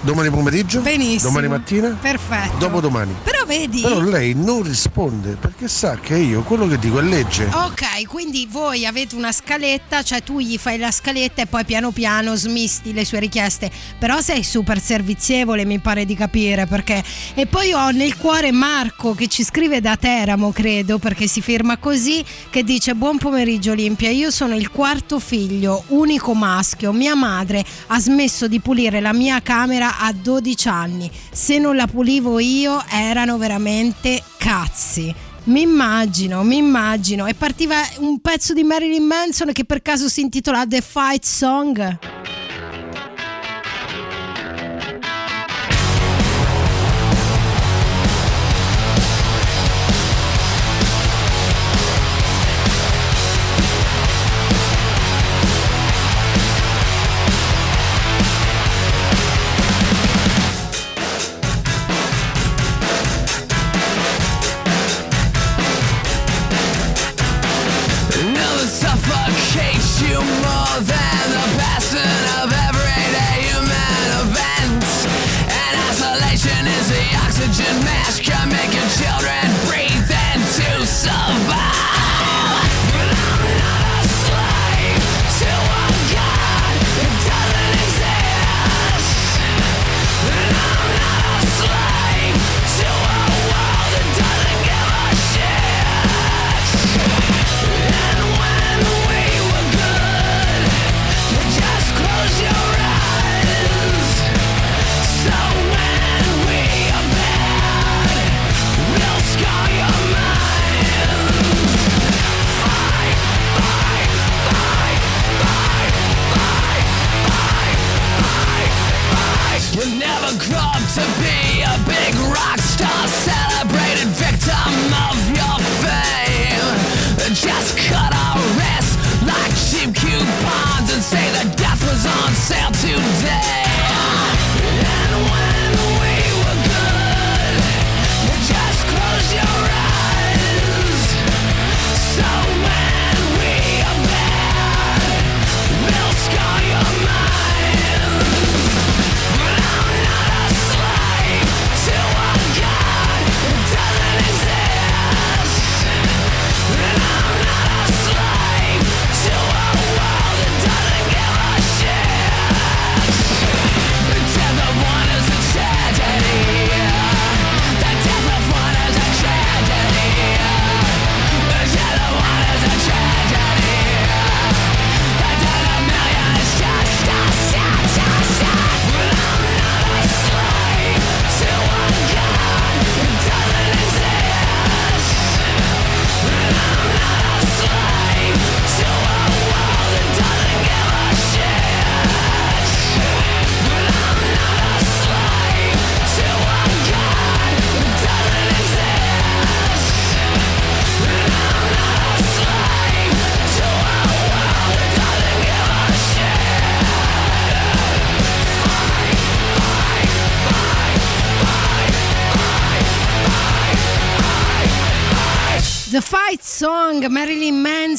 domani pomeriggio, Benissimo. domani mattina, Perfetto. dopodomani. Però vedi. Però lei non risponde perché sa che io quello che dico è legge. Ok, quindi voi avete una scaletta, cioè tu gli fai la scaletta e poi piano piano smisti le sue richieste. Però sei super servizievole, mi pare di capire, perché e poi ho nel cuore Marco che ci scrive da Teramo, credo, perché si firma così, che dice "Buon pomeriggio Olimpia, io sono il quarto figlio, unico maschio. Mia madre ha smesso di pulire la mia camera a 12 anni. Se non la pulivo io erano veramente cazzi." Mi immagino, mi immagino. E partiva un pezzo di Marilyn Manson che per caso si intitola The Fight Song.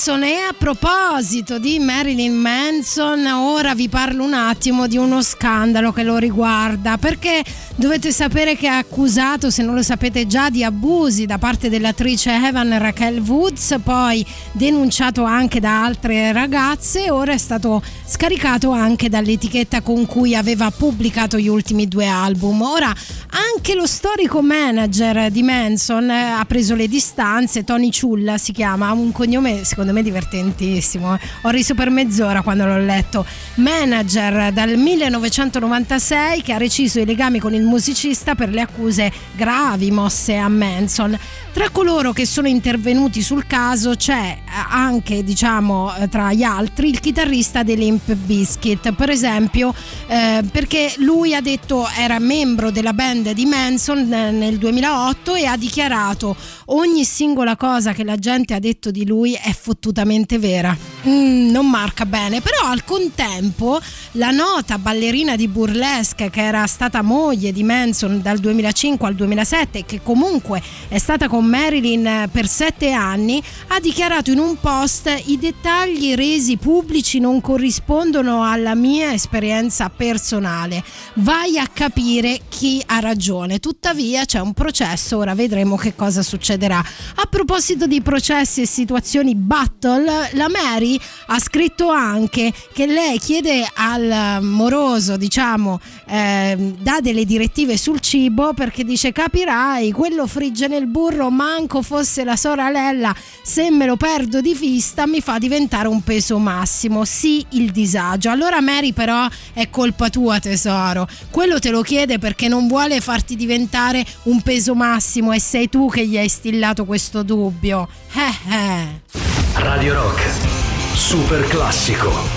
Manson. E a proposito di Marilyn Manson, ora vi parlo un attimo di uno scandalo che lo riguarda. Perché dovete sapere che è accusato, se non lo sapete già, di abusi da parte dell'attrice Evan Raquel Woods, poi denunciato anche da altre ragazze. Ora è stato scaricato anche dall'etichetta con cui aveva pubblicato gli ultimi due album. Ora anche lo storico manager di Manson eh, ha preso le distanze, Tony Ciulla si chiama, un cognome secondo me divertentissimo. eh. Ho riso per mezz'ora quando l'ho letto. Manager dal 1996 che ha reciso i legami con il musicista per le accuse gravi mosse a Manson. Tra coloro che sono intervenuti sul caso c'è eh, anche, diciamo, eh, tra gli altri, il chitarrista dei Limp Bizkit, per esempio, eh, perché lui ha detto era membro della band di Manson nel 2008 e ha dichiarato ogni singola cosa che la gente ha detto di lui è fottutamente vera. Mm, non marca bene, però al contempo la nota ballerina di burlesque che era stata moglie di Manson dal 2005 al 2007 e che comunque è stata con Marilyn eh, per sette anni ha dichiarato in un post i dettagli resi pubblici non corrispondono alla mia esperienza personale. Vai a capire chi ha ragione. Tuttavia c'è un processo ora vedremo che cosa succederà. A proposito di processi e situazioni battle la Mary ha scritto anche che lei chiede al moroso diciamo eh, dà delle direttive sul cibo perché dice capirai quello frigge nel burro manco fosse la sorella se me lo perdo di vista mi fa diventare un peso massimo. Sì il disagio. Allora Mary però è colpa tua tesoro. Quello te lo chiede perché non vuole farti diventare un peso massimo e sei tu che gli hai stillato questo dubbio. Eh eh. Radio Rock, super classico.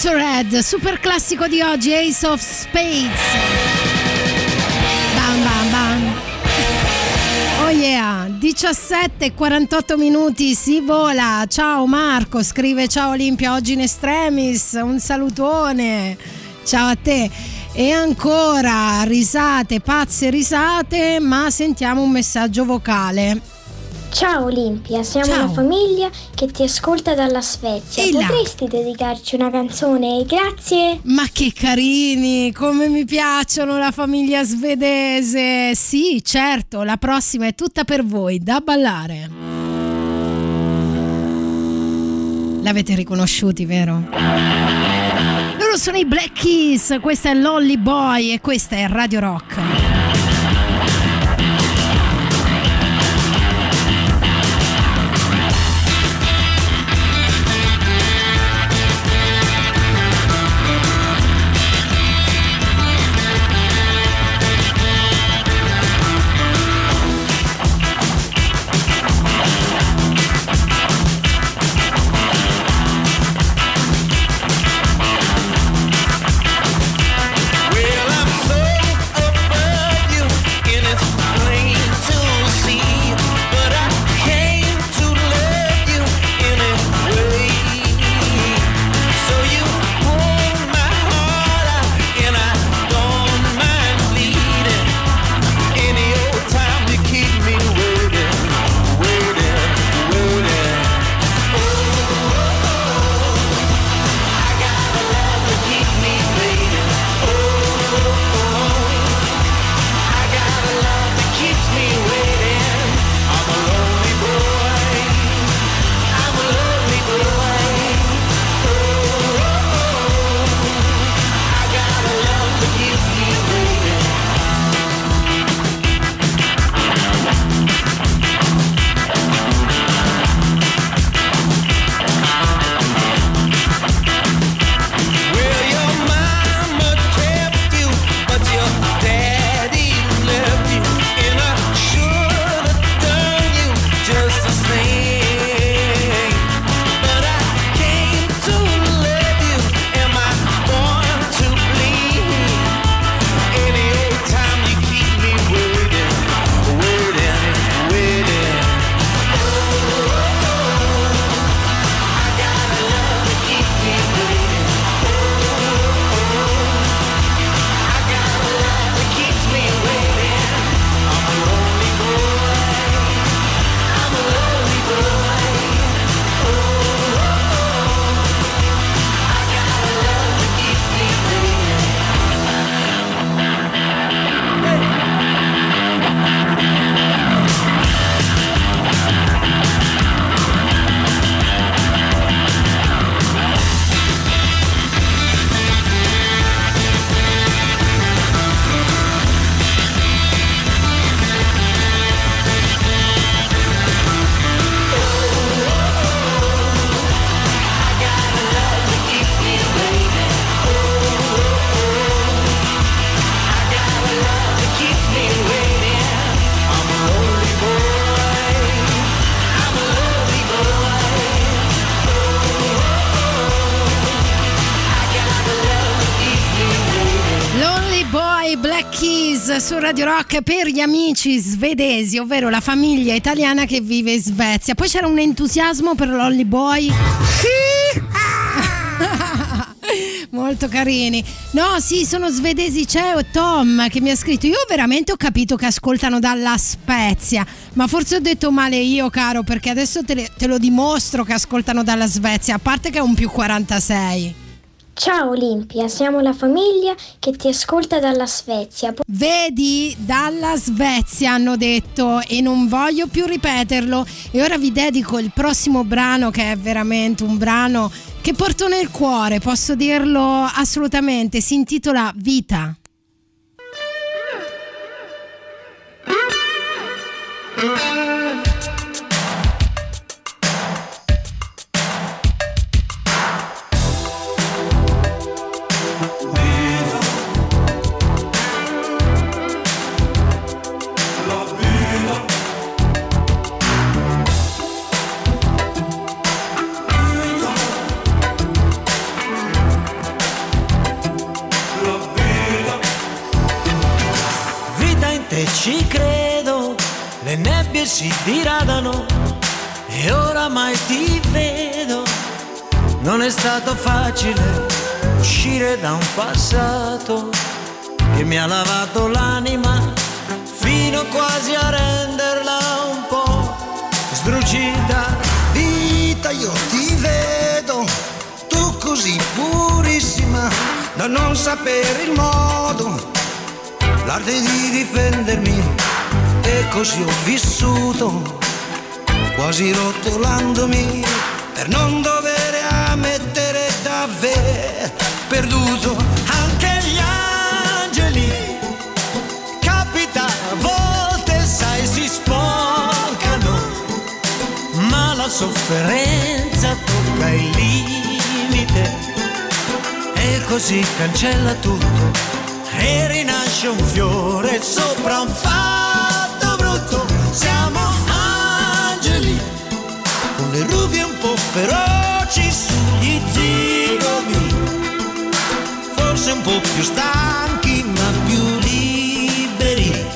Motorhead, super classico di oggi, Ace of Spades. Bam bam bam. Oh yeah, 17 e 48 minuti, si vola. Ciao Marco, scrive ciao Olimpia, oggi in extremis, un salutone. Ciao a te. E ancora risate, pazze risate, ma sentiamo un messaggio vocale. Ciao Olimpia, siamo Ciao. una famiglia che ti ascolta dalla Svezia. Là. Potresti dedicarci una canzone? Grazie. Ma che carini, come mi piacciono la famiglia svedese. Sì, certo, la prossima è tutta per voi, da ballare. L'avete riconosciuti, vero? Loro sono i Black Keys, questa è Lolly Boy e questa è Radio Rock. Rock per gli amici svedesi, ovvero la famiglia italiana che vive in Svezia. Poi c'era un entusiasmo per Lonely Boy. [LAUGHS] Molto carini. No, sì, sono svedesi. C'è Tom che mi ha scritto: Io veramente ho capito che ascoltano dalla Spezia. Ma forse ho detto male io, caro, perché adesso te, le- te lo dimostro che ascoltano dalla Svezia. A parte che è un più 46. Ciao Olimpia, siamo la famiglia che ti ascolta dalla Svezia. Vedi, dalla Svezia hanno detto e non voglio più ripeterlo. E ora vi dedico il prossimo brano che è veramente un brano che porto nel cuore, posso dirlo assolutamente. Si intitola Vita. Vita si diradano e oramai ti vedo. Non è stato facile uscire da un passato che mi ha lavato l'anima fino quasi a renderla un po' sdrucita. Vita, io ti vedo, tu così purissima, da non sapere il modo, l'arte di difendermi, e così ho vissuto, quasi rotolandomi, per non dover ammettere davvero perduto anche gli angeli. Capita, a volte sai si sporcano ma la sofferenza tocca il limite e così cancella tutto e rinasce un fiore sopra un fatto po' feroci sugli zigomi, forse un po' più stanchi ma più liberi,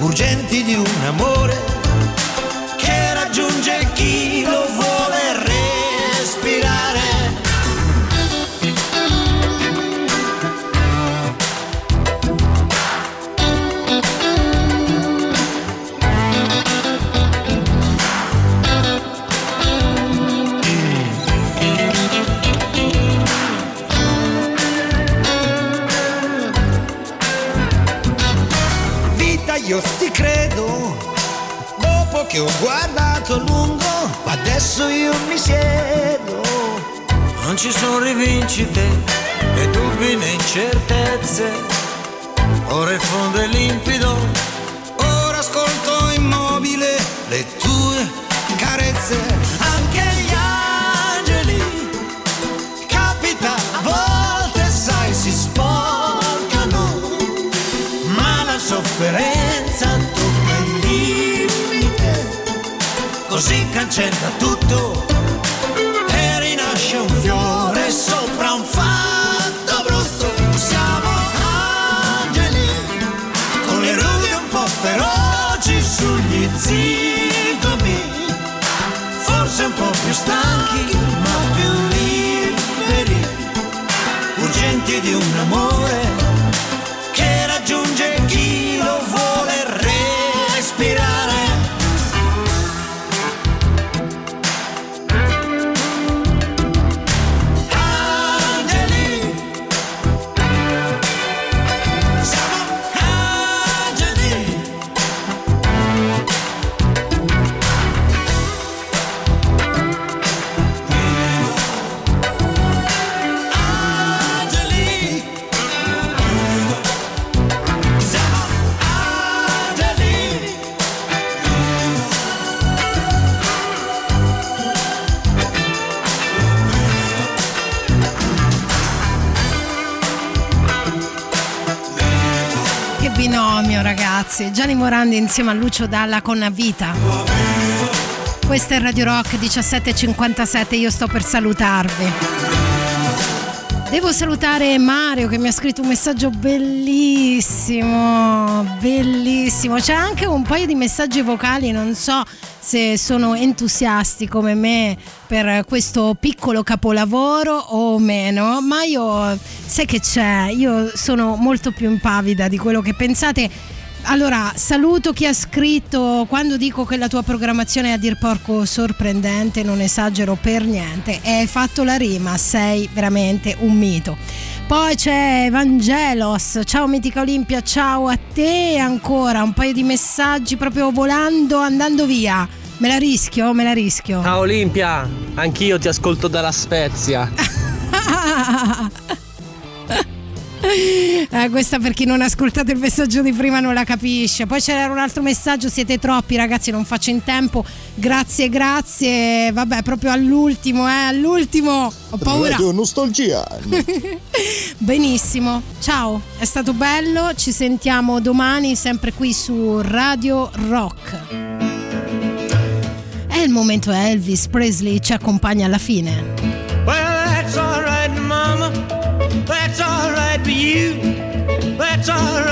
urgenti di un amore che ho guardato a lungo, adesso io mi siedo. Non ci sono rivincite, né dubbi né incertezze. Ora il fondo è limpido, Ora ascolto immobile le tue carezze. Così cancella tutto ragazzi. Gianni Morandi insieme a Lucio Dalla con Vita. Questo è Radio Rock 1757, io sto per salutarvi. Devo salutare Mario che mi ha scritto un messaggio bellissimo, bellissimo. C'è anche un paio di messaggi vocali, non so se sono entusiasti come me per questo piccolo capolavoro o meno, ma io sai che c'è, io sono molto più impavida di quello che pensate. Allora, saluto chi ha scritto quando dico che la tua programmazione è a dir porco sorprendente, non esagero per niente. Hai fatto la rima, sei veramente un mito. Poi c'è Evangelos, ciao Mitica Olimpia, ciao a te ancora, un paio di messaggi proprio volando, andando via. Me la rischio, me la rischio. Ciao Olimpia, anch'io ti ascolto dalla Spezia. [LAUGHS] [LAUGHS] Eh, questa per chi non ha ascoltato il messaggio di prima non la capisce. Poi c'era un altro messaggio, siete troppi ragazzi, non faccio in tempo. Grazie, grazie. Vabbè, proprio all'ultimo, eh, all'ultimo. Ho paura. Radio nostalgia. [LAUGHS] Benissimo. Ciao, è stato bello. Ci sentiamo domani sempre qui su Radio Rock. È il momento Elvis Presley ci accompagna alla fine. you. That's all right.